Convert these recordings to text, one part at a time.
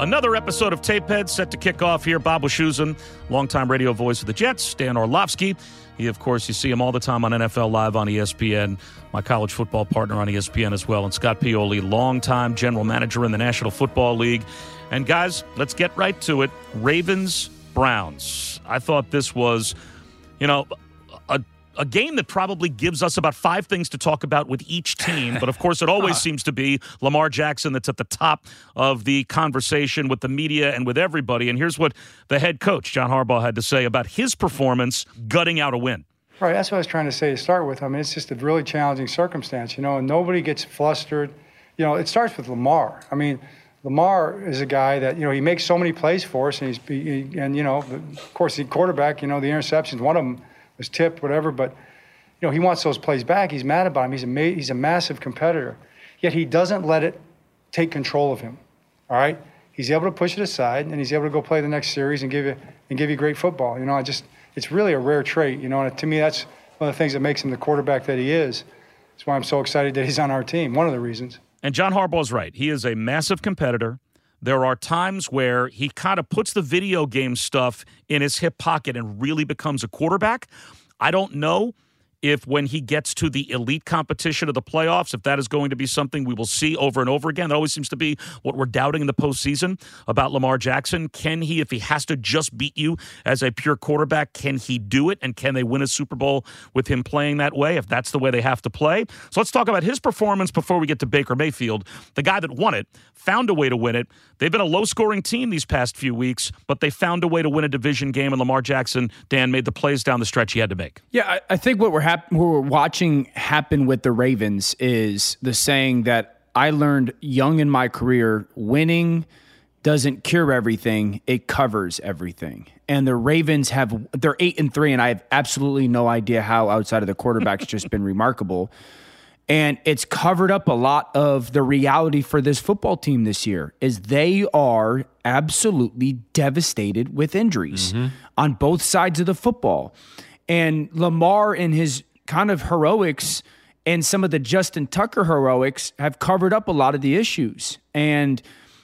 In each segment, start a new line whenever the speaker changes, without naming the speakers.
Another episode of Tapehead set to kick off here. Bob Wischusen, longtime radio voice of the Jets. Dan Orlovsky. He, of course, you see him all the time on NFL Live on ESPN. My college football partner on ESPN as well. And Scott Pioli, longtime general manager in the National Football League. And guys, let's get right to it. Ravens, Browns. I thought this was, you know, a a game that probably gives us about five things to talk about with each team. But of course, it always seems to be Lamar Jackson that's at the top of the conversation with the media and with everybody. And here's what the head coach, John Harbaugh, had to say about his performance gutting out a win.
Right, that's what I was trying to say to start with. I mean, it's just a really challenging circumstance, you know, and nobody gets flustered. You know, it starts with Lamar. I mean, Lamar is a guy that you know he makes so many plays for us, and he's he, and you know, of course, the quarterback. You know, the interceptions. One of them was tipped, whatever. But you know, he wants those plays back. He's mad about him. He's a ma- he's a massive competitor, yet he doesn't let it take control of him. All right, he's able to push it aside, and he's able to go play the next series and give you and give you great football. You know, I just it's really a rare trait. You know, and to me, that's one of the things that makes him the quarterback that he is. That's why I'm so excited that he's on our team. One of the reasons.
And John Harbaugh's right. He is a massive competitor. There are times where he kind of puts the video game stuff in his hip pocket and really becomes a quarterback. I don't know if when he gets to the elite competition of the playoffs, if that is going to be something we will see over and over again. That always seems to be what we're doubting in the postseason about Lamar Jackson. Can he, if he has to just beat you as a pure quarterback, can he do it? And can they win a Super Bowl with him playing that way, if that's the way they have to play? So let's talk about his performance before we get to Baker Mayfield, the guy that won it, found a way to win it. They've been a low scoring team these past few weeks, but they found a way to win a division game, and Lamar Jackson, Dan, made the plays down the stretch he had to make.
Yeah, I, I think what we're hap- what we're watching happen with the Ravens is the saying that I learned young in my career: winning doesn't cure everything; it covers everything. And the Ravens have they're eight and three, and I have absolutely no idea how outside of the quarterback's just been remarkable. And it's covered up a lot of the reality for this football team this year is they are absolutely devastated with injuries mm-hmm. on both sides of the football. And Lamar and his kind of heroics and some of the Justin Tucker heroics have covered up a lot of the issues. And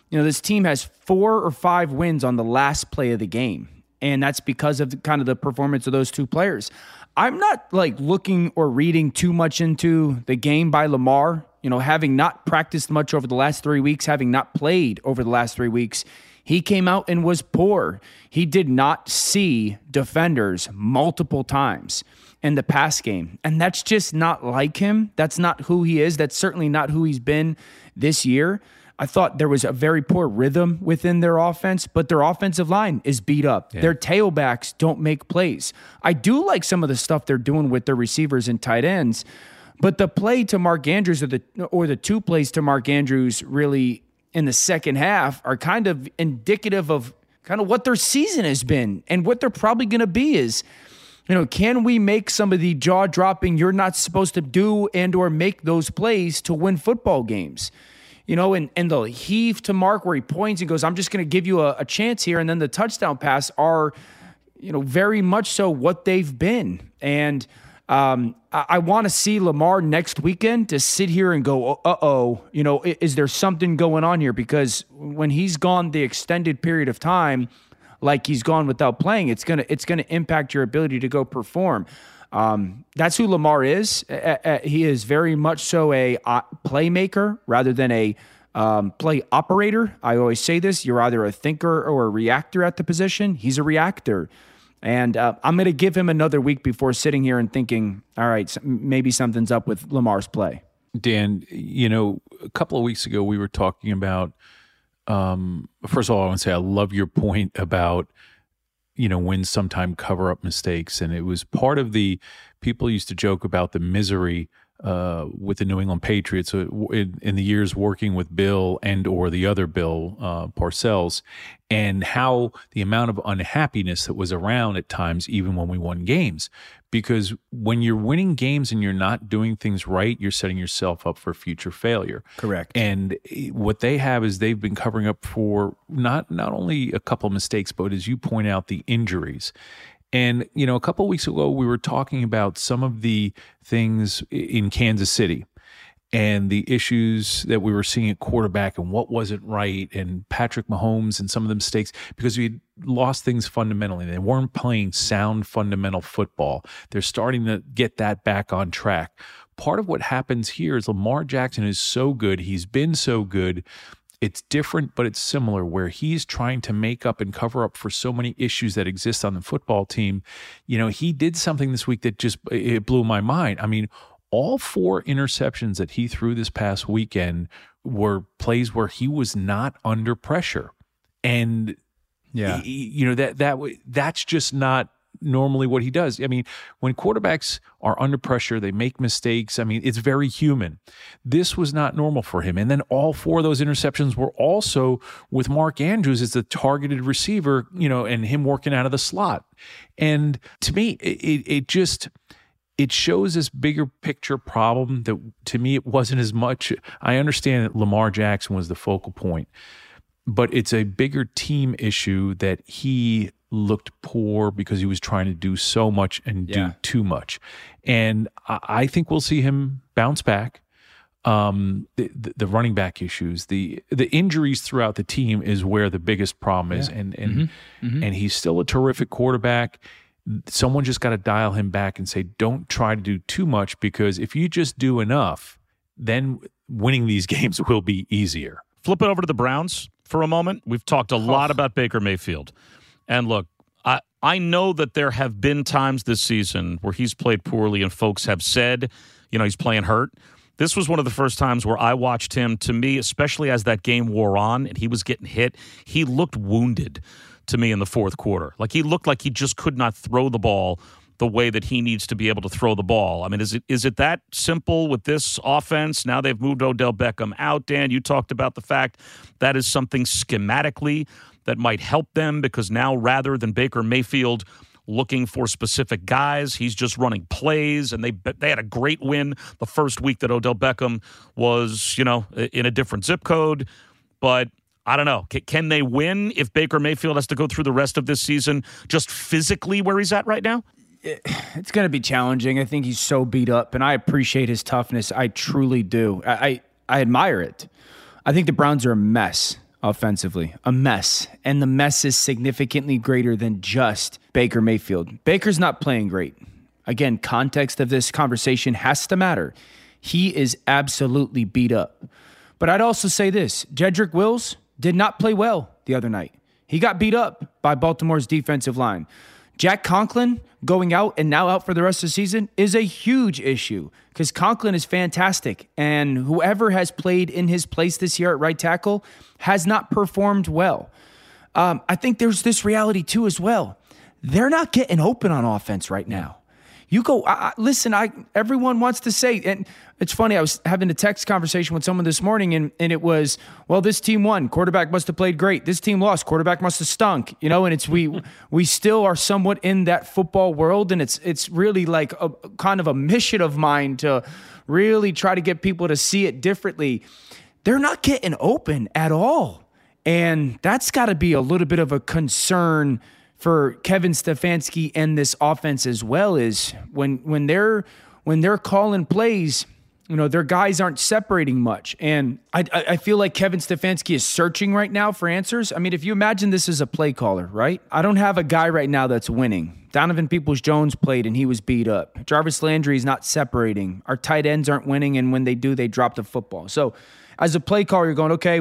you know, this team has four or five wins on the last play of the game. And that's because of the, kind of the performance of those two players. I'm not like looking or reading too much into the game by Lamar. You know, having not practiced much over the last three weeks, having not played over the last three weeks, he came out and was poor. He did not see defenders multiple times in the pass game. And that's just not like him. That's not who he is. That's certainly not who he's been this year. I thought there was a very poor rhythm within their offense, but their offensive line is beat up. Their tailbacks don't make plays. I do like some of the stuff they're doing with their receivers and tight ends, but the play to Mark Andrews or the or the two plays to Mark Andrews really in the second half are kind of indicative of kind of what their season has been and what they're probably going to be is You know, can we make some of the jaw dropping you're not supposed to do and or make those plays to win football games? You know, and, and the heave to Mark where he points and goes, I'm just going to give you a, a chance here. And then the touchdown pass are, you know, very much so what they've been. And um, I, I want to see Lamar next weekend to sit here and go, uh oh, you know, is, is there something going on here? Because when he's gone the extended period of time, like he's gone without playing, it's gonna it's gonna impact your ability to go perform. Um, that's who Lamar is. He is very much so a uh, playmaker rather than a um, play operator. I always say this: you're either a thinker or a reactor at the position. He's a reactor. And uh, I'm going to give him another week before sitting here and thinking, all right, maybe something's up with Lamar's play.
Dan, you know, a couple of weeks ago we were talking about. Um, first of all, I want to say I love your point about you know when sometime cover up mistakes, and it was part of the people used to joke about the misery uh, with the New England Patriots uh, in, in, the years working with Bill and or the other Bill uh, Parcells, and how the amount of unhappiness that was around at times, even when we won games. Because when you're winning games and you're not doing things right, you're setting yourself up for future failure.
Correct.
And eh, what they have is they've been covering up for not not only a couple of mistakes, but as you point out, the injuries. And, you know, a couple weeks ago, we were talking about some of the things in Kansas City and the issues that we were seeing at quarterback and what wasn't right and Patrick Mahomes and some of the mistakes because we lost things fundamentally. They weren't playing sound fundamental football. They're starting to get that back on track. Part of what happens here is Lamar Jackson is so good. He's been so good it's different, but it's similar where he's trying to make up and cover up for so many issues that exist on the football team. You know, he did something this week that just it blew my mind. I mean, all four interceptions that he threw this past weekend were plays where he was not under pressure. And yeah, you know that that that's just not normally what he does. I mean, when quarterbacks are under pressure, they make mistakes. I mean, it's very human. This was not normal for him. And then all four of those interceptions were also with Mark Andrews as the targeted receiver, you know, and him working out of the slot. And to me, it, it just it shows this bigger picture problem that to me it wasn't as much. I understand that Lamar Jackson was the focal point, but it's a bigger team issue that he looked poor because he was trying to do so much and do yeah. too much. And I think we'll see him bounce back. Um, the, the, running back issues, the the injuries throughout the team is where the biggest problem is, yeah. and and mm-hmm. Mm-hmm. and he's still a terrific quarterback. Someone just got to dial him back and say, don't try to do too much because if you just do enough, then winning these games will be easier.
Flip it over to the Browns for a moment. We've talked a oh. lot about Baker Mayfield. And look, I I know that there have been times this season where he's played poorly and folks have said, you know, he's playing hurt. This was one of the first times where I watched him to me, especially as that game wore on and he was getting hit, he looked wounded to me in the fourth quarter. Like he looked like he just could not throw the ball the way that he needs to be able to throw the ball. I mean, is it is it that simple with this offense? Now they've moved Odell Beckham out. Dan, you talked about the fact that is something schematically that might help them because now rather than Baker Mayfield looking for specific guys, he's just running plays and they they had a great win the first week that Odell Beckham was, you know, in a different zip code, but I don't know. Can they win if Baker Mayfield has to go through the rest of this season just physically where he's at right now?
It's going to be challenging. I think he's so beat up, and I appreciate his toughness. I truly do. I, I, I admire it. I think the Browns are a mess offensively, a mess. And the mess is significantly greater than just Baker Mayfield. Baker's not playing great. Again, context of this conversation has to matter. He is absolutely beat up. But I'd also say this Jedrick Wills did not play well the other night. He got beat up by Baltimore's defensive line. Jack Conklin going out and now out for the rest of the season is a huge issue because Conklin is fantastic. And whoever has played in his place this year at right tackle has not performed well. Um, I think there's this reality too as well. They're not getting open on offense right now. You go, I, I, listen, I everyone wants to say, and it's funny. I was having a text conversation with someone this morning, and, and it was, well, this team won. Quarterback must have played great. This team lost. Quarterback must have stunk. You know, and it's we we still are somewhat in that football world, and it's it's really like a kind of a mission of mine to really try to get people to see it differently. They're not getting open at all, and that's got to be a little bit of a concern for Kevin Stefanski and this offense as well is when when they're when they're calling plays, you know, their guys aren't separating much. And I, I feel like Kevin Stefanski is searching right now for answers. I mean, if you imagine this is a play caller, right? I don't have a guy right now that's winning. Donovan Peoples Jones played and he was beat up. Jarvis Landry is not separating. Our tight ends aren't winning, and when they do, they drop the football. So as a play caller, you're going, okay,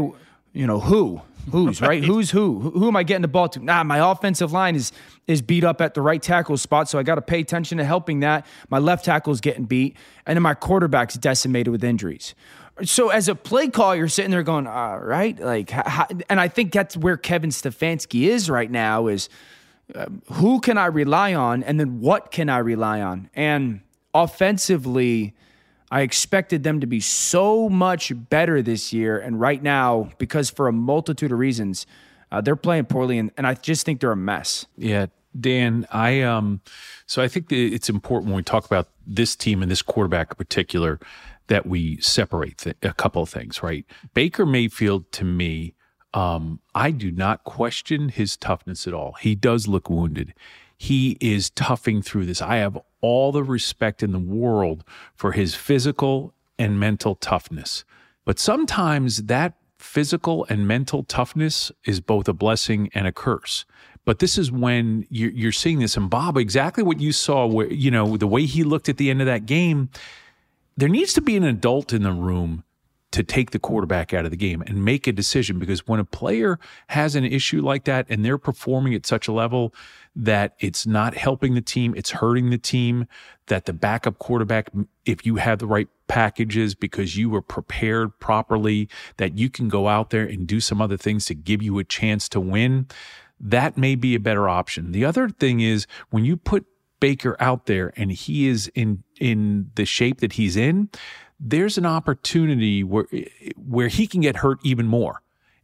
you know, who? Who's right? Who's who? Who am I getting the ball to? Nah, my offensive line is is beat up at the right tackle spot, so I got to pay attention to helping that. My left tackle is getting beat, and then my quarterback's decimated with injuries. So as a play call, you're sitting there going, all right, like, how, and I think that's where Kevin Stefanski is right now. Is uh, who can I rely on, and then what can I rely on? And offensively, I expected them to be so much better this year. And right now, because for a multitude of reasons, uh, they're playing poorly. And, and I just think they're a mess.
Yeah. Dan, I um, so I think it's important when we talk about this team and this quarterback in particular that we separate th- a couple of things, right? Baker Mayfield, to me, um, I do not question his toughness at all. He does look wounded he is toughing through this. I have all the respect in the world for his physical and mental toughness. But sometimes that physical and mental toughness is both a blessing and a curse. But this is when you're, seeing this. And Bob, exactly what you saw, where, you know, the way he looked at the end of that game, there needs to be an adult in the room to take the quarterback out of the game and make a decision because when a player has an issue like that and they're performing at such a level that it's not helping the team, it's hurting the team, that the backup quarterback, if you have the right packages because you were prepared properly, that you can go out there and do some other things to give you a chance to win, that may be a better option. The other thing is when you put Baker out there and he is in in the shape that he's in, there's an opportunity where where he can get hurt even more.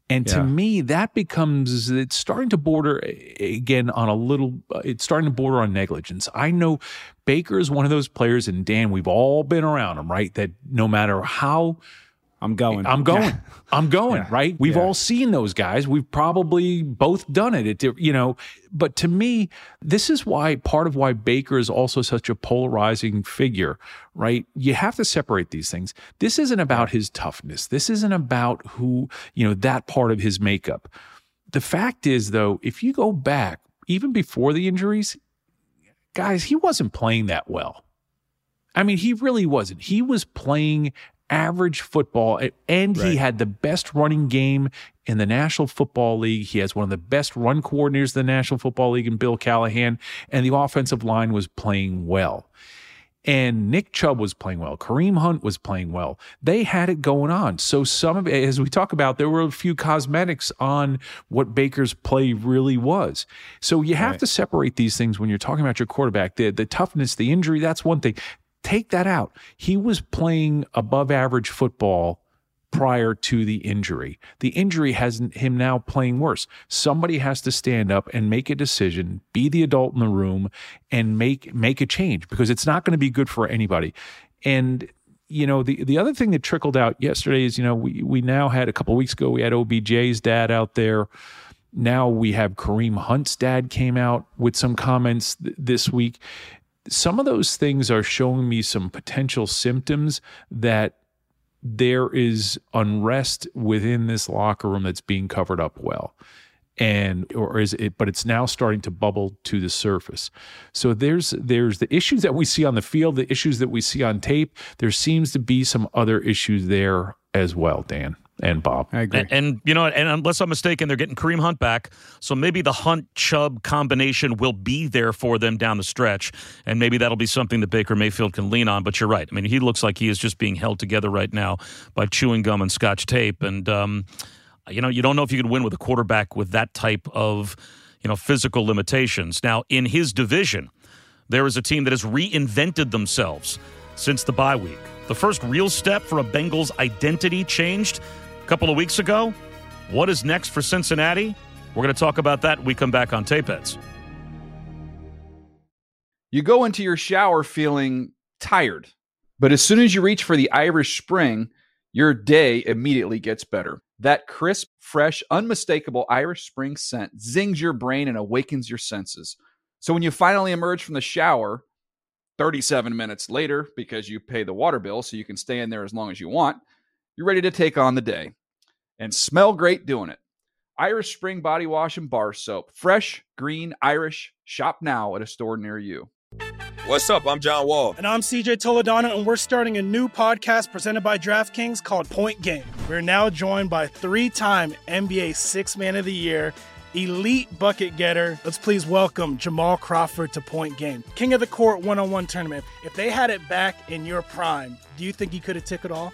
And yeah. to me, that becomes it's starting to border again on a little. It's starting to border on negligence. I know Baker is one of those players, and Dan, we've all been around him, right? That no matter how
I'm going.
I'm going. Yeah. I'm going, yeah. right? We've yeah. all seen those guys. We've probably both done it. It you know, but to me, this is why part of why Baker is also such a polarizing figure, right? You have to separate these things. This isn't about his toughness. This isn't about who, you know, that part of his makeup. The fact is though, if you go back even before the injuries, guys, he wasn't playing that well. I mean, he really wasn't. He was playing average football, and right. he had the best running game in the National Football League. He has one of the best run coordinators in the National Football League in Bill Callahan, and the offensive line was playing well. And Nick Chubb was playing well. Kareem Hunt was playing well. They had it going on. So some of it, as we talk about, there were a few cosmetics on what Baker's play really was. So you have right. to separate these things when you're talking about your quarterback. The the toughness, the injury, that's one thing. Take that out. He was playing above average football prior to the injury. The injury has him now playing worse. Somebody has to stand up and make a decision, be the adult in the room and make make a change because it's not going to be good for anybody. And you know, the the other thing that trickled out yesterday is, you know, we we now had a couple weeks ago we had OBJ's dad out there. Now we have Kareem Hunt's dad came out with some comments th- this week some of those things are showing me some potential symptoms that there is unrest within this locker room that's being covered up well. And or is it but it's now starting to bubble to the surface. So there's there's the issues that we see on the field the issues that we see on tape. There seems to be some other issues there as well dan and Bob.
I agree.
And, and, you know, and unless I'm mistaken, they're getting Kareem Hunt back, so maybe the Hunt Chubb combination will be there for them down the stretch, and maybe that'll be something that Baker Mayfield can lean on. But you're right. I mean, he looks like he is just being held together right now by chewing gum and Scotch tape, and um, you know, you don't know if you can win with a quarterback with that type of you know physical limitations. Now, in his division there is a team that has reinvented themselves since the bye week. The first real step for a Bengals identity changed a couple of weeks ago. What is next for Cincinnati? We're going to talk about that when we come back on Tape Heads.
You go into your shower feeling tired, but as soon as you reach for the Irish Spring, your day immediately gets better. That crisp, fresh, unmistakable Irish Spring scent zings your brain and awakens your senses. So when you finally emerge from the shower, 37 minutes later, because you pay the water bill so you can stay in there as long as you want, you're ready to take on the day and smell great doing it. Irish Spring Body Wash and Bar Soap. Fresh, green, Irish. Shop now at a store near you.
What's up? I'm John Wall.
And I'm CJ Toledano, and we're starting a new podcast presented by DraftKings called Point Game. We're now joined by three time NBA Six Man of the Year, elite bucket getter. Let's please welcome Jamal Crawford to Point Game. King of the Court one on one tournament. If they had it back in your prime, do you think he could have took it all?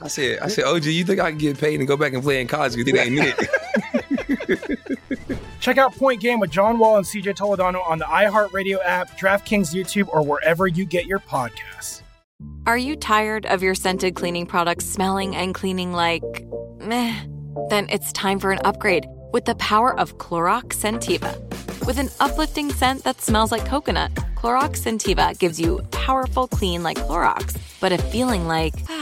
I said, I said, OG, you think I can get paid and go back and play in college? Because it ain't it.
Check out Point Game with John Wall and CJ Toledano on the iHeartRadio app, DraftKings YouTube, or wherever you get your podcasts.
Are you tired of your scented cleaning products smelling and cleaning like meh? Then it's time for an upgrade with the power of Clorox Scentiva. With an uplifting scent that smells like coconut, Clorox Scentiva gives you powerful clean like Clorox, but a feeling like ah,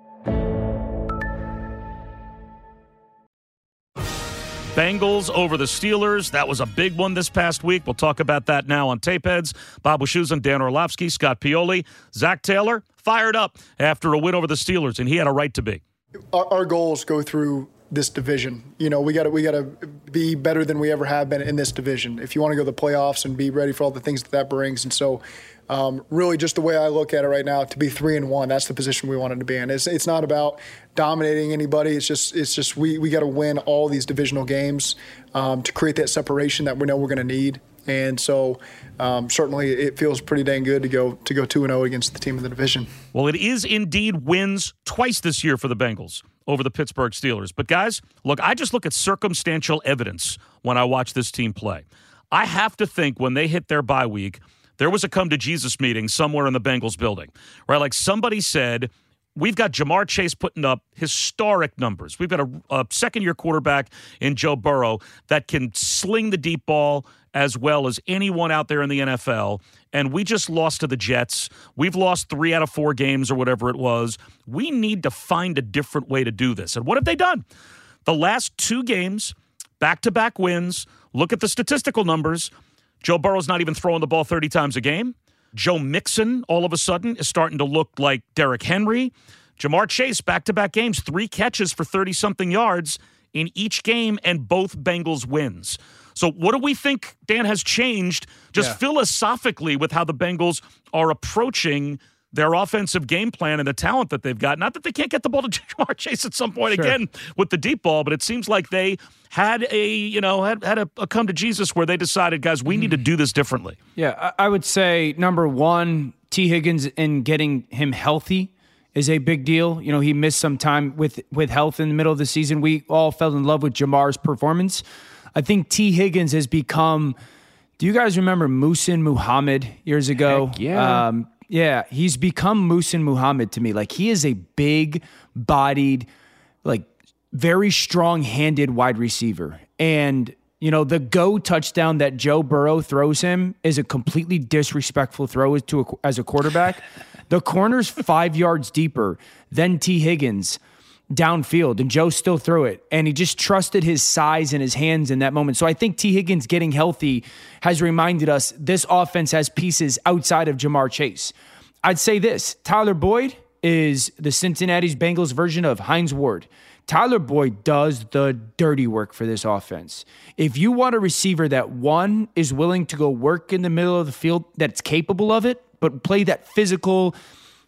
Bengals over the Steelers. That was a big one this past week. We'll talk about that now on Tape Heads. Bob Wischusen, Dan Orlovsky, Scott Pioli, Zac Taylor fired up after a win over the Steelers, and he had a right to be.
our, our goals go through this division. You know, we got to we got to be better than we ever have been in this division. If you want to go to the playoffs and be ready for all the things that that brings, and so. Um, really, just the way I look at it right now, to be three and one, that's the position we wanted to be in. It's, it's not about dominating anybody. It's just it's just we we got to win all these divisional games um, to create that separation that we know we're going to need. And so, um, certainly, it feels pretty dang good to go to go two and zero against the team in the division.
Well, it is indeed wins twice this year for the Bengals over the Pittsburgh Steelers. But guys, look, I just look at circumstantial evidence when I watch this team play. I have to think when they hit their bye week, there was a come to Jesus meeting somewhere in the Bengals building, right? Like somebody said, We've got Ja'Marr Chase putting up historic numbers. We've got a, a second year quarterback in Joe Burrow that can sling the deep ball as well as anyone out there in the NFL. And we just lost to the Jets. We've lost three out of four games or whatever it was. We need to find a different way to do this. And what have they done? The last two games, back to back wins. Look at the statistical numbers. Joe Burrow's not even throwing the ball 30 times a game. Joe Mixon, all of a sudden, is starting to look like Derrick Henry. Ja'Marr Chase, back to back games, three catches for 30 something yards in each game, and both Bengals wins. So, what do we think, Dan, has changed just
Yeah.
philosophically with how the Bengals are approaching their offensive game plan and the talent that they've got? Not that they can't get the ball to Ja'Marr Chase at some point
Sure.
again with the deep ball, but it seems like they had a, you know, had, had a, a come to Jesus where they decided, guys, we need to do this differently.
Yeah, I I would say number one, Tee Higgins and getting him healthy is a big deal. You know, he missed some time with with health in the middle of the season. We all fell in love with Ja'Marr's performance. I think Tee Higgins has become. Do you guys remember Muhsin Muhammad years ago?
Heck yeah.
Um, yeah, he's become Muhsin Muhammad to me. Like he is a big bodied, like very strong handed wide receiver. And, you know, the go touchdown that Joe Burrow throws him is a completely disrespectful throw to a, as a quarterback. The corner's five yards deeper than Tee Higgins downfield, and Joe still threw it. And he just trusted his size and his hands in that moment. So I think Tee Higgins getting healthy has reminded us this offense has pieces outside of Ja'Marr Chase. I'd say this Tyler Boyd is the Cincinnati's Bengals version of Hines Ward. Tyler Boyd does the dirty work for this offense. If you want a receiver that one is willing to go work in the middle of the field, that's capable of it, but play that physical,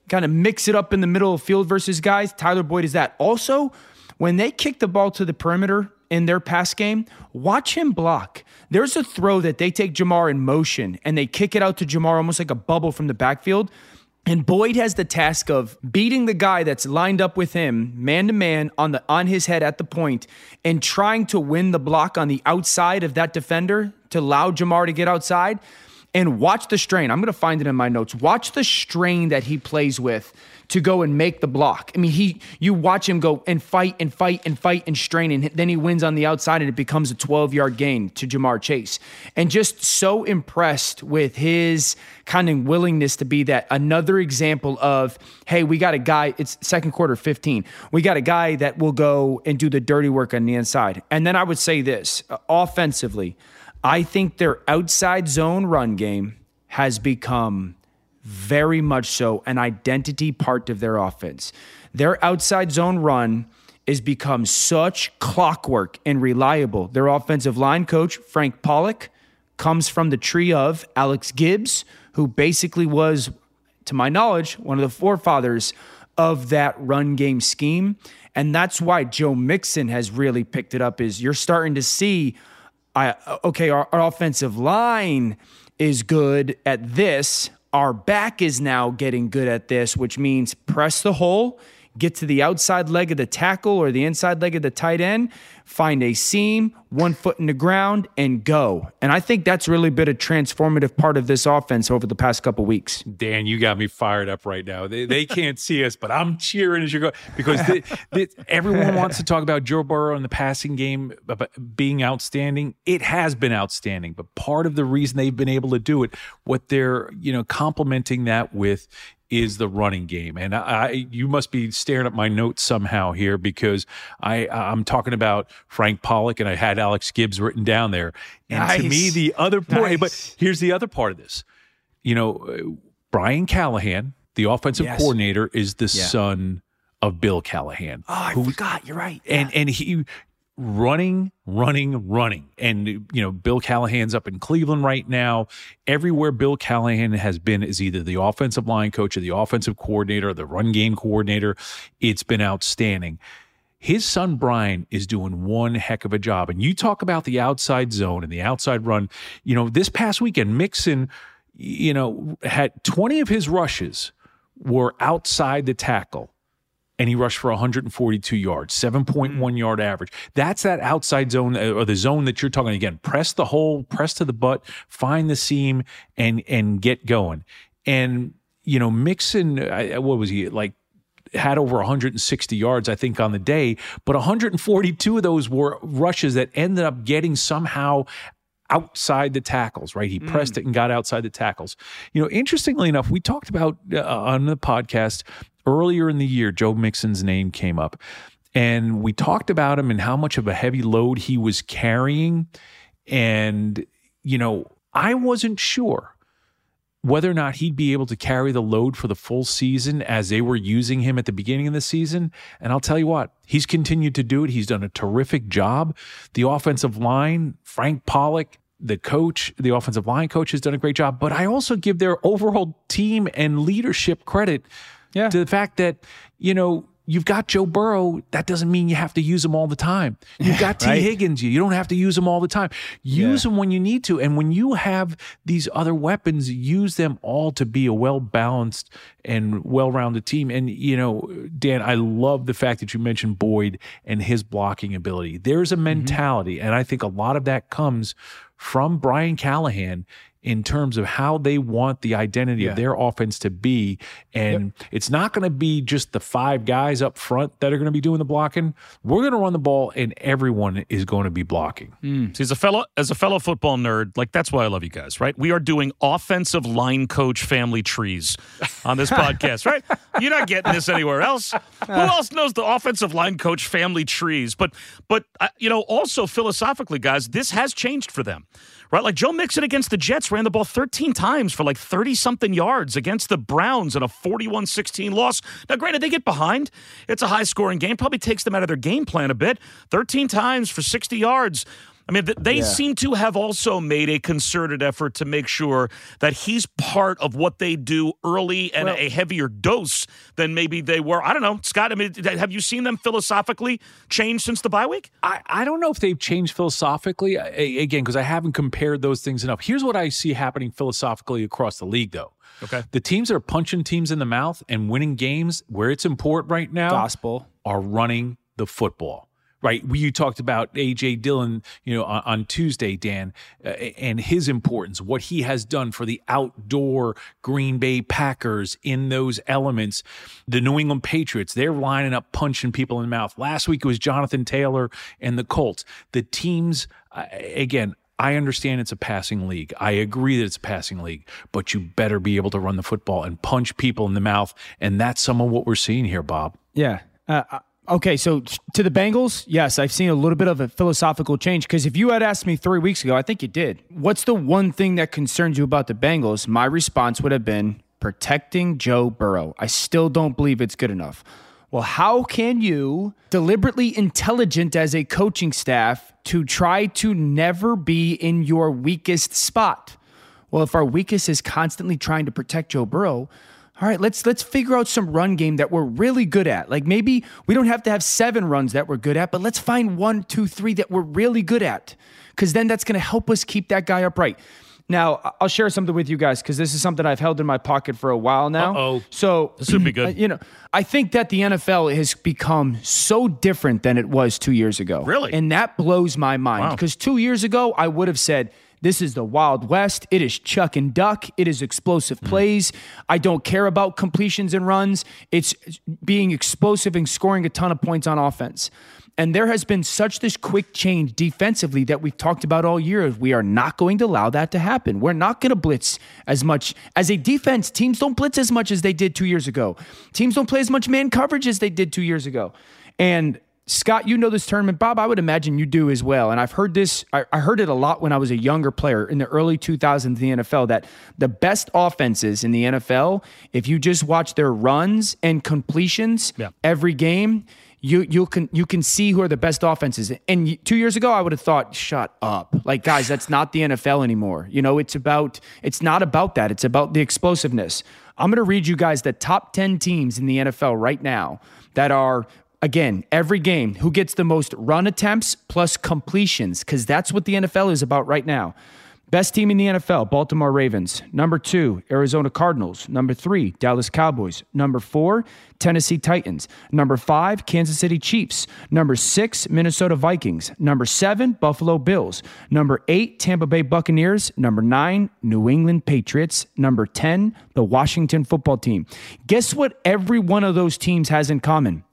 kind of mix it up in the middle of field versus guys, Tyler Boyd is that. Also, when they kick the ball to the perimeter in their pass game, watch him block. There's a throw that they take Ja'Marr in motion and they kick it out to Ja'Marr almost like a bubble from the backfield. And Boyd has the task of beating the guy that's lined up with him, man to man, on the on his head at the point, and trying to win the block on the outside of that defender to allow Ja'Marr to get outside. And watch the strain. I'm going to find it in my notes. Watch the strain that he plays with to go and make the block. I mean, he you watch him go and fight and fight and fight and strain, and then he wins on the outside, and it becomes a 12 yard gain to Ja'Marr Chase. And just so impressed with his kind of willingness to be that another example of, hey, we got a guy. It's second quarter 15. We got a guy that will go and do the dirty work on the inside. And then I would say this offensively, I think their outside zone run game has become very much so an identity part of their offense. Their outside zone run has become such clockwork and reliable. Their offensive line coach, Frank Pollack, comes from the tree of Alex Gibbs, who basically was, to my knowledge, one of the forefathers of that run game scheme. And that's why Joe Mixon has really picked it up is you're starting to see I okay, our, our offensive line is good at this. Our back is now getting good at this, which means press the hole, get to the outside leg of the tackle or the inside leg of the tight end, find a seam, one foot in the ground, and go. And I think that's really been a transformative part of this offense over the past couple weeks.
Dan, you got me fired up right now. They, they can't see us, but I'm cheering as you go because everyone wants to talk about Joe Burrow in the passing game being outstanding. It has been outstanding, but part of the reason they've been able to do it, what they're you know complementing that with is the running game. And I, you must be staring at my notes somehow here because I, I'm talking about Frank Pollack and I had Alex Gibbs written down there. And nice. to me, the other point, nice. but here's the other part of this. You know, uh, Brian Callahan, the offensive yes. coordinator, is the yeah. son of Bill Callahan.
Oh, I forgot. You're right.
And yeah. and he running, running, running. And, you know, Bill Callahan's up in Cleveland right now. Everywhere Bill Callahan has been is either the offensive line coach or the offensive coordinator or the run game coordinator. It's been outstanding. His son Brian is doing one heck of a job. And you talk about the outside zone and the outside run. You know, this past weekend, Mixon, you know, had 20 of his rushes were outside the tackle and he rushed for 142 yards, 7.1 mm. yard average. That's that outside zone uh, or the zone that you're talking again. Press the hole, press to the butt, find the seam, and and get going. And you know, Mixon, what was he like? Had over 160 yards, I think, on the day, but 142 of those were rushes that ended up getting somehow outside the tackles, right? He mm. pressed it and got outside the tackles. You know, interestingly enough, we talked about uh, on the podcast earlier in the year, Joe Mixon's name came up. And we talked about him and how much of a heavy load he was carrying. And, you know, I wasn't sure whether or not he'd be able to carry the load for the full season as they were using him at the beginning of the season. And I'll tell you what, he's continued to do it. He's done a terrific job. The offensive line, Frank Pollack, the coach, the offensive line coach has done a great job. But I also give their overall team and leadership credit yeah. to the fact that, you know, you've got Joe Burrow. That doesn't mean you have to use him all the time. You've got Tee Higgins. You don't have to use them all the time. Use yeah. them when you need to. And when you have these other weapons, use them all to be a well balanced and well rounded team. And, you know, Dan, I love the fact that you mentioned Boyd and his blocking ability. There's a mm-hmm. mentality. Mm-hmm. And I think a lot of that comes from Brian Callahan in terms of how they want the identity
Yeah.
of their offense to be. And it's not going to be just the five guys up front that are going to be doing the blocking. We're going to run the ball, and everyone is going to be blocking.
See, as a fellow as a fellow football nerd, like that's why I love you guys, right? We are doing offensive line coach family trees on this podcast, right? You're not getting this anywhere else. Who else knows the offensive line coach family trees? But but uh, you know, also philosophically, guys, this has changed for them. Right, like Joe Mixon against the Jets ran the ball 13 times for like 30 something yards against the Browns in a 41 16 loss. Now, granted, they get behind. It's a high scoring game, probably takes them out of their game plan a bit. 13 times for 60 yards. I mean, they
Yeah.
seem to have also made a concerted effort to make sure that he's part of what they do early and a heavier dose than maybe they were. I don't know, Scott. I mean, have you seen them philosophically change since the bye week?
I, I don't know if they've changed philosophically I- a- again because I haven't compared those things enough. Here's what I see happening philosophically across the league, though.
Okay.
The teams that are punching teams in the mouth and winning games where it's important right now
Gospel.
are running the football. Right, you talked about AJ Dillon, you know, on, on Tuesday, Dan, uh, and his importance, what he has done for the outdoor Green Bay Packers in those elements. The New England Patriots, they're lining up, punching people in the mouth. Last week it was Jonathan Taylor and the Colts. The teams, uh, again, I understand it's a passing league. I agree that it's a passing league, but you better be able to run the football and punch people in the mouth. And that's some of what we're seeing here, Bob.
Yeah. Uh, okay, so to the Bengals, yes, I've seen a little bit of a philosophical change because if you had asked me three weeks ago, I think you did. What's the one thing that concerns you about the Bengals? My response would have been protecting Joe Burrow. I still don't believe it's good enough. Well, how can you deliberately intelligent as a coaching staff to try to never be in your weakest spot? Well, if our weakest is constantly trying to protect Joe Burrow, all right, let's let's figure out some run game that we're really good at. Like maybe we don't have to have seven runs that we're good at, but let's find one, two, three that we're really good at. Because then that's going to help us keep that guy upright. Now, I'll share something with you guys because this is something I've held in my pocket for a while now.
Uh-oh.
So
This would be good.
you know, I think that the NFL has become so different than it was two years ago.
Really?
And that blows my mind
Wow.
because two years ago, I would have said, this is the Wild West. It is chuck and duck. It is explosive
Hmm.
plays. I don't care about completions and runs. It's being explosive and scoring a ton of points on offense. And there has been such this quick change defensively that we've talked about all year. We are not going to allow that to happen. We're not going to blitz as much. As a defense, teams don't blitz as much as they did two years ago. Teams don't play as much man coverage as they did two years ago. And Scott, you know this tournament. Bob, I would imagine you do as well. And I've heard this, I, I heard it a lot when I was a younger player in the early 2000s in the NFL that the best offenses in the NFL, if you just watch their runs and completions
Yeah.
every game, you you can you can see who are the best offenses. And two years ago, I would have thought, shut up, like guys, that's not the NFL anymore. You know, it's about it's not about that. It's about the explosiveness. I'm going to read you guys the top ten teams in the NFL right now that are again every game who gets the most run attempts plus completions because that's what the NFL is about right now. Best team in the NFL, Baltimore Ravens. Number two, Arizona Cardinals. Number three, Dallas Cowboys. Number four, Tennessee Titans. Number five, Kansas City Chiefs. Number six, Minnesota Vikings. Number seven, Buffalo Bills. Number eight, Tampa Bay Buccaneers. Number nine, New England Patriots. Number 10, the Washington football team. Guess what every one of those teams has in common?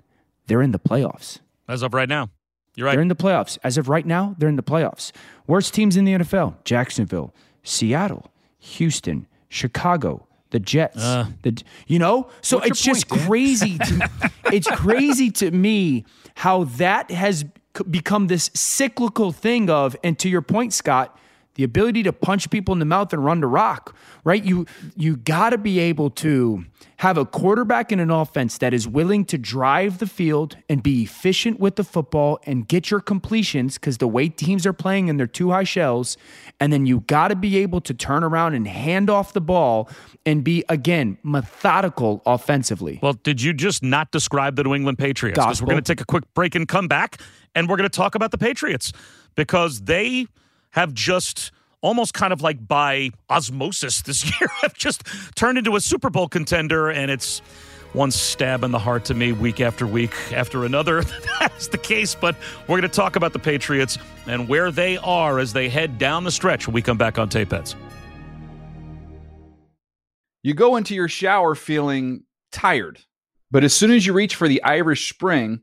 They're in the playoffs.
As of right now, you're right.
They're in the playoffs. As of right now, they're in the playoffs. Worst teams in the NFL Jacksonville, Seattle, Houston, Chicago, the Jets.
Uh.
the, you know? So it's just
point,
crazy. To, it's crazy to me how that has become this cyclical thing of, and to your point, Scott, the ability to punch people in the mouth and run to rock, right? You you got to be able to have a quarterback in an offense that is willing to drive the field and be efficient with the football and get your completions because the way teams are playing in their two high shells, and then you got to be able to turn around and hand off the ball and be again methodical offensively.
Well, did you just not describe the New England Patriots? Because we're going to take a quick break and come back, and we're going to talk about the Patriots because they have just almost kind of like by osmosis this year have just turned into a Super Bowl contender, and it's one stab in the heart to me week after week after another. That's the case, but we're going to talk about the Patriots and where they are as they head down the stretch when we come back on Tape.
You go into your shower feeling tired, but as soon as you reach for the Irish Spring,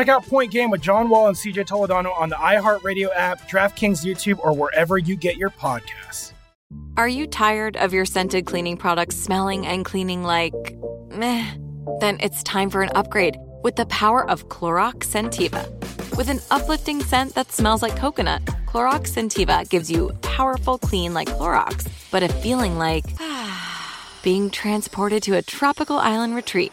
Check out Point Game with John Wall and CJ Toledano on the iHeartRadio app, DraftKings YouTube, or wherever you get your podcasts.
Are you tired of your scented cleaning products smelling and cleaning like meh? Then it's time for an upgrade with the power of Clorox Scentiva. With an uplifting scent that smells like coconut, Clorox Scentiva gives you powerful clean like Clorox, but a feeling like being transported to a tropical island retreat.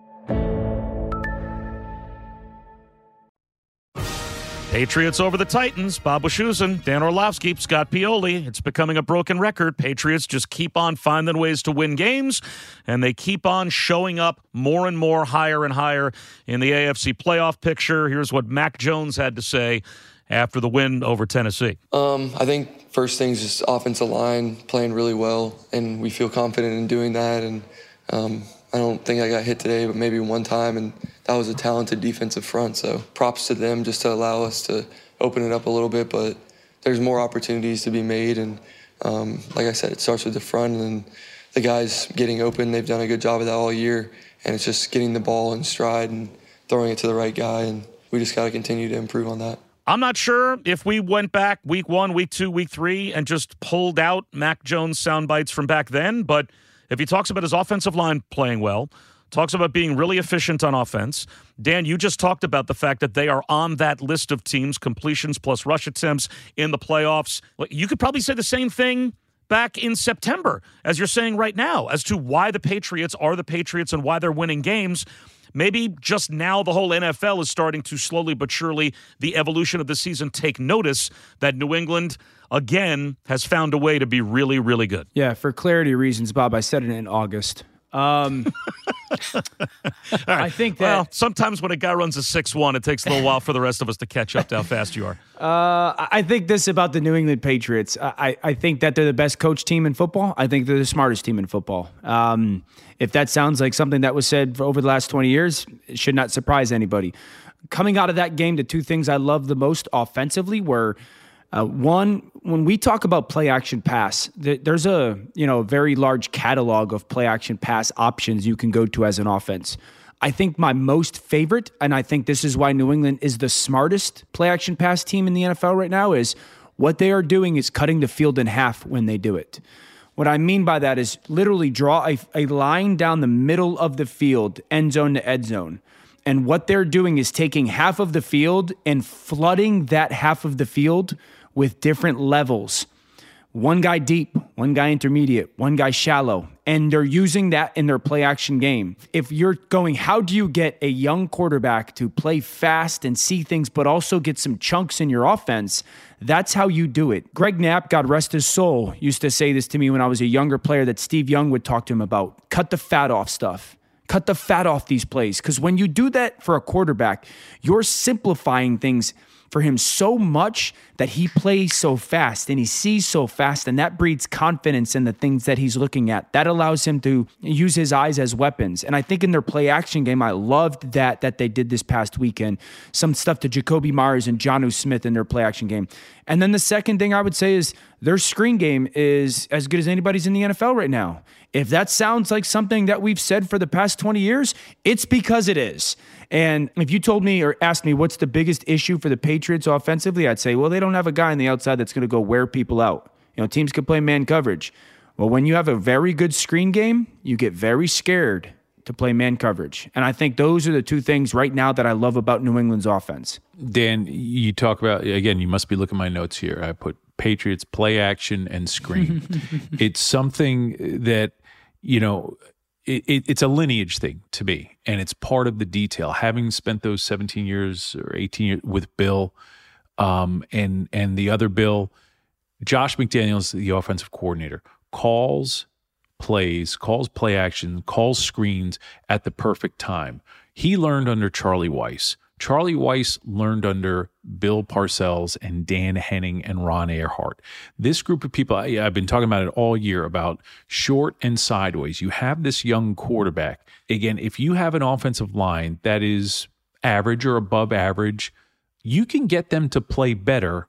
Patriots over the Titans. Bob Wischusen, Dan Orlovsky, Scott Pioli. It's becoming a broken record. Patriots just keep on finding ways to win games, and they keep on showing up more and more higher and higher in the AFC playoff picture. Here's what Mac Jones had to say after the win over Tennessee.
Um, I think first things just offensive line playing really well, and we feel confident in doing that. And um, I don't think I got hit today, but maybe one time, and that was a talented defensive front. So props to them just to allow us to open it up a little bit. But there's more opportunities to be made, and um, like I said, it starts with the front and the guys getting open. They've done a good job of that all year, and it's just getting the ball in stride and throwing it to the right guy, and we just got to continue to improve on that.
I'm not sure if we went back week one, week two, week three, and just pulled out Mac Jones sound bites from back then. But if he talks about his offensive line playing well, talks about being really efficient on offense. Dan, you just talked about the fact that they are on that list of teams, completions plus rush attempts in the playoffs. You could probably say the same thing back in September as you're saying right now as to why the Patriots are the Patriots and why they're winning games. Maybe just now the whole NFL is starting to slowly but surely, the evolution of the season, take notice that New England, again, has found a way to be really, really good.
Yeah, for clarity reasons, Bob, I said it in August. Um, I think that
Well, sometimes when a guy runs a 6 1, it takes a little while for the rest of us to catch up to how fast you are.
Uh, I think this about the New England Patriots. I, I think that they're the best coach team in football. I think they're the smartest team in football. Um, if that sounds like something that was said for over the last 20 years, it should not surprise anybody. Coming out of that game, the two things I love the most offensively were uh, one, when we talk about play action pass, th- there's a you know very large catalog of play action pass options you can go to as an offense. I think my most favorite, and I think this is why New England is the smartest play action pass team in the NFL right now, is what they are doing is cutting the field in half when they do it. What I mean by that is literally draw a, a line down the middle of the field, end zone to end zone. And what they're doing is taking half of the field and flooding that half of the field with different levels. One guy deep, one guy intermediate, one guy shallow. And they're using that in their play action game. If you're going, how do you get a young quarterback to play fast and see things, but also get some chunks in your offense? That's how you do it. Greg Knapp, God rest his soul, used to say this to me when I was a younger player that Steve Young would talk to him about cut the fat off stuff Cut the fat off these plays. Because when you do that for a quarterback, you're simplifying things for him so much that he plays so fast and he sees so fast, and that breeds confidence in the things that he's looking at. That allows him to use his eyes as weapons. And I think in their play action game, I loved that that they did this past weekend. Some stuff to Jakobi Meyers and Jonnu Smith in their play action game. And then the second thing I would say is their screen game is as good as anybody's in the NFL right now. If that sounds like something that we've said for the past 20 years, it's because it is. And if you told me or asked me what's the biggest issue for the Patriots offensively, I'd say, well, they don't have a guy on the outside that's going to go wear people out. You know, teams can play man coverage. Well, when you have a very good screen game, you get very scared to play man coverage. And I think those are the two things right now that I love about New England's offense.
Dan, you talk about, again, you must be looking at my notes here. I put Patriots play action and screen. it's something that, you know, it, it, it's a lineage thing to me, and it's part of the detail. Having spent those 17 years or 18 years with Bill, um, and and the other Bill, Josh McDaniels, the offensive coordinator, calls plays, calls play action, calls screens at the perfect time. He learned under Charlie Weis. Charlie Weis learned under Bill Parcells and Dan Henning and Ron Erhardt. This group of people, I, have been talking about it all year about short and sideways. You have this young quarterback. Again, if you have an offensive line that is average or above average, you can get them to play better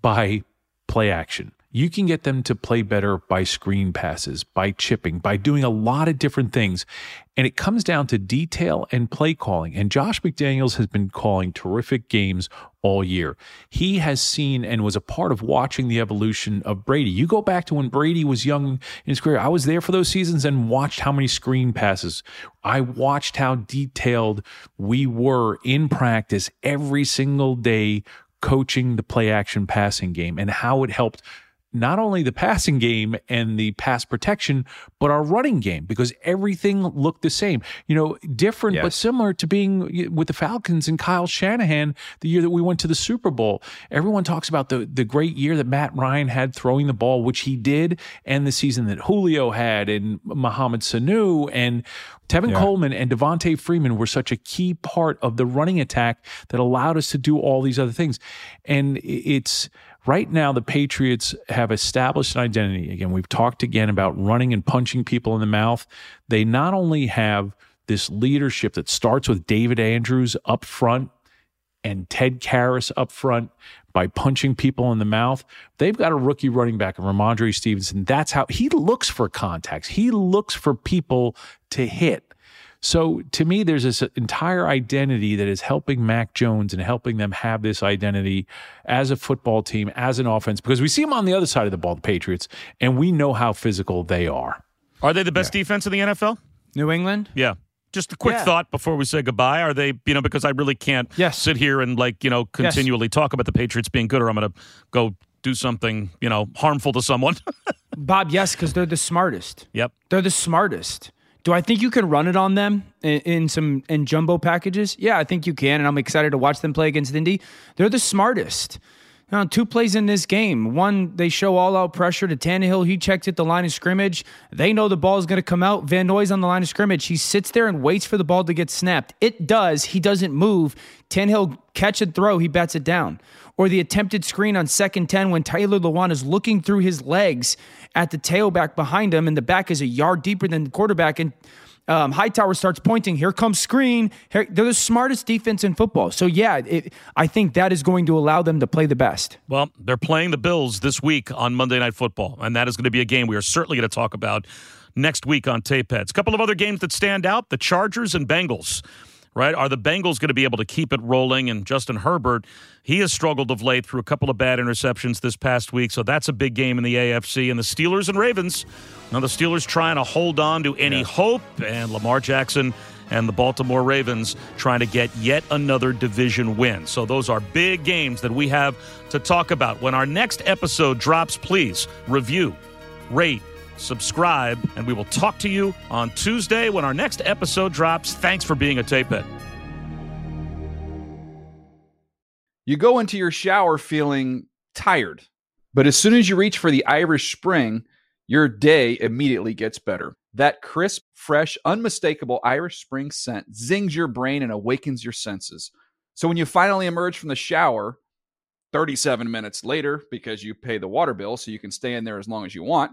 by play action. You can get them to play better by screen passes, by chipping, by doing a lot of different things. And it comes down to detail and play calling. And Josh McDaniels has been calling terrific games all year. He has seen and was a part of watching the evolution of Brady. You go back to when Brady was young in his career. I was there for those seasons and watched how many screen passes. I watched how detailed we were in practice every single day coaching the play action passing game and how it helped not only the passing game and the pass protection, but our running game because everything looked the same. You know, different yes. but similar to being with the Falcons and Kyle Shanahan the year that we went to the Super Bowl. Everyone talks about the the great year that Matt Ryan had throwing the ball, which he did, and the season that Julio had and Mohamed Sanu and Tevin yeah. Coleman and Devonta Freeman were such a key part of the running attack that allowed us to do all these other things. And it's Right now, the Patriots have established an identity. Again, we've talked again about running and punching people in the mouth. They not only have this leadership that starts with David Andrews up front and Ted Karras up front by punching people in the mouth. They've got a rookie running back in Rhamondre Stevenson. That's how he looks for contacts. He looks for people to hit. So to me, there's this entire identity that is helping Mac Jones and helping them have this identity as a football team, as an offense, because we see them on the other side of the ball, the Patriots, and we know how physical they are.
Are they the best yeah. defense in the NFL?
New England?
Yeah. Just a quick yeah. thought before we say goodbye. Are they, you know, because I really can't
yes.
sit here and like, you know, continually yes. talk about the Patriots being good or I'm going to go do something, you know, harmful to someone.
Bob, yes, because they're the smartest.
Yep.
They're the smartest. Do I think you can run it on them in, in, some in jumbo packages? Yeah, I think you can, and I'm excited to watch them play against Indy. They're the smartest. Now, two plays in this game. One, they show all out pressure to Tannehill. He checks at the line of scrimmage. They know the ball is going to come out. Van Noy's on the line of scrimmage. He sits there and waits for the ball to get snapped. It does. He doesn't move. Tannehill catch and throw. He bats it down. Or the attempted screen on second 10 when Taylor Lewan is looking through his legs at the tailback behind him, and the back is a yard deeper than the quarterback. And um, Hightower starts pointing. Here comes screen. Here, they're the smartest defense in football. So yeah, it, I think that is going to allow them to play the best.
Well, they're playing the Bills this week on Monday Night Football, and that is going to be a game we are certainly going to talk about next week on Tape Heads. A couple of other games that stand out: the Chargers and Bengals right? Are the Bengals going to be able to keep it rolling? And Justin Herbert, he has struggled of late through a couple of bad interceptions this past week. So that's a big game in the AFC. And the Steelers and Ravens. Now, the Steelers trying to hold on to any yeah. hope, and Lamar Jackson and the Baltimore Ravens trying to get yet another division win. So those are big games that we have to talk about. When our next episode drops, please review, rate, subscribe, and we will talk to you on Tuesday when our next episode drops. Thanks for being a tape head.
You go into your shower feeling tired, but as soon as you reach for the Irish Spring, your day immediately gets better. That crisp, fresh, unmistakable Irish Spring scent zings your brain and awakens your senses. So when you finally emerge from the shower 37 minutes later, because you pay the water bill so you can stay in there as long as you want,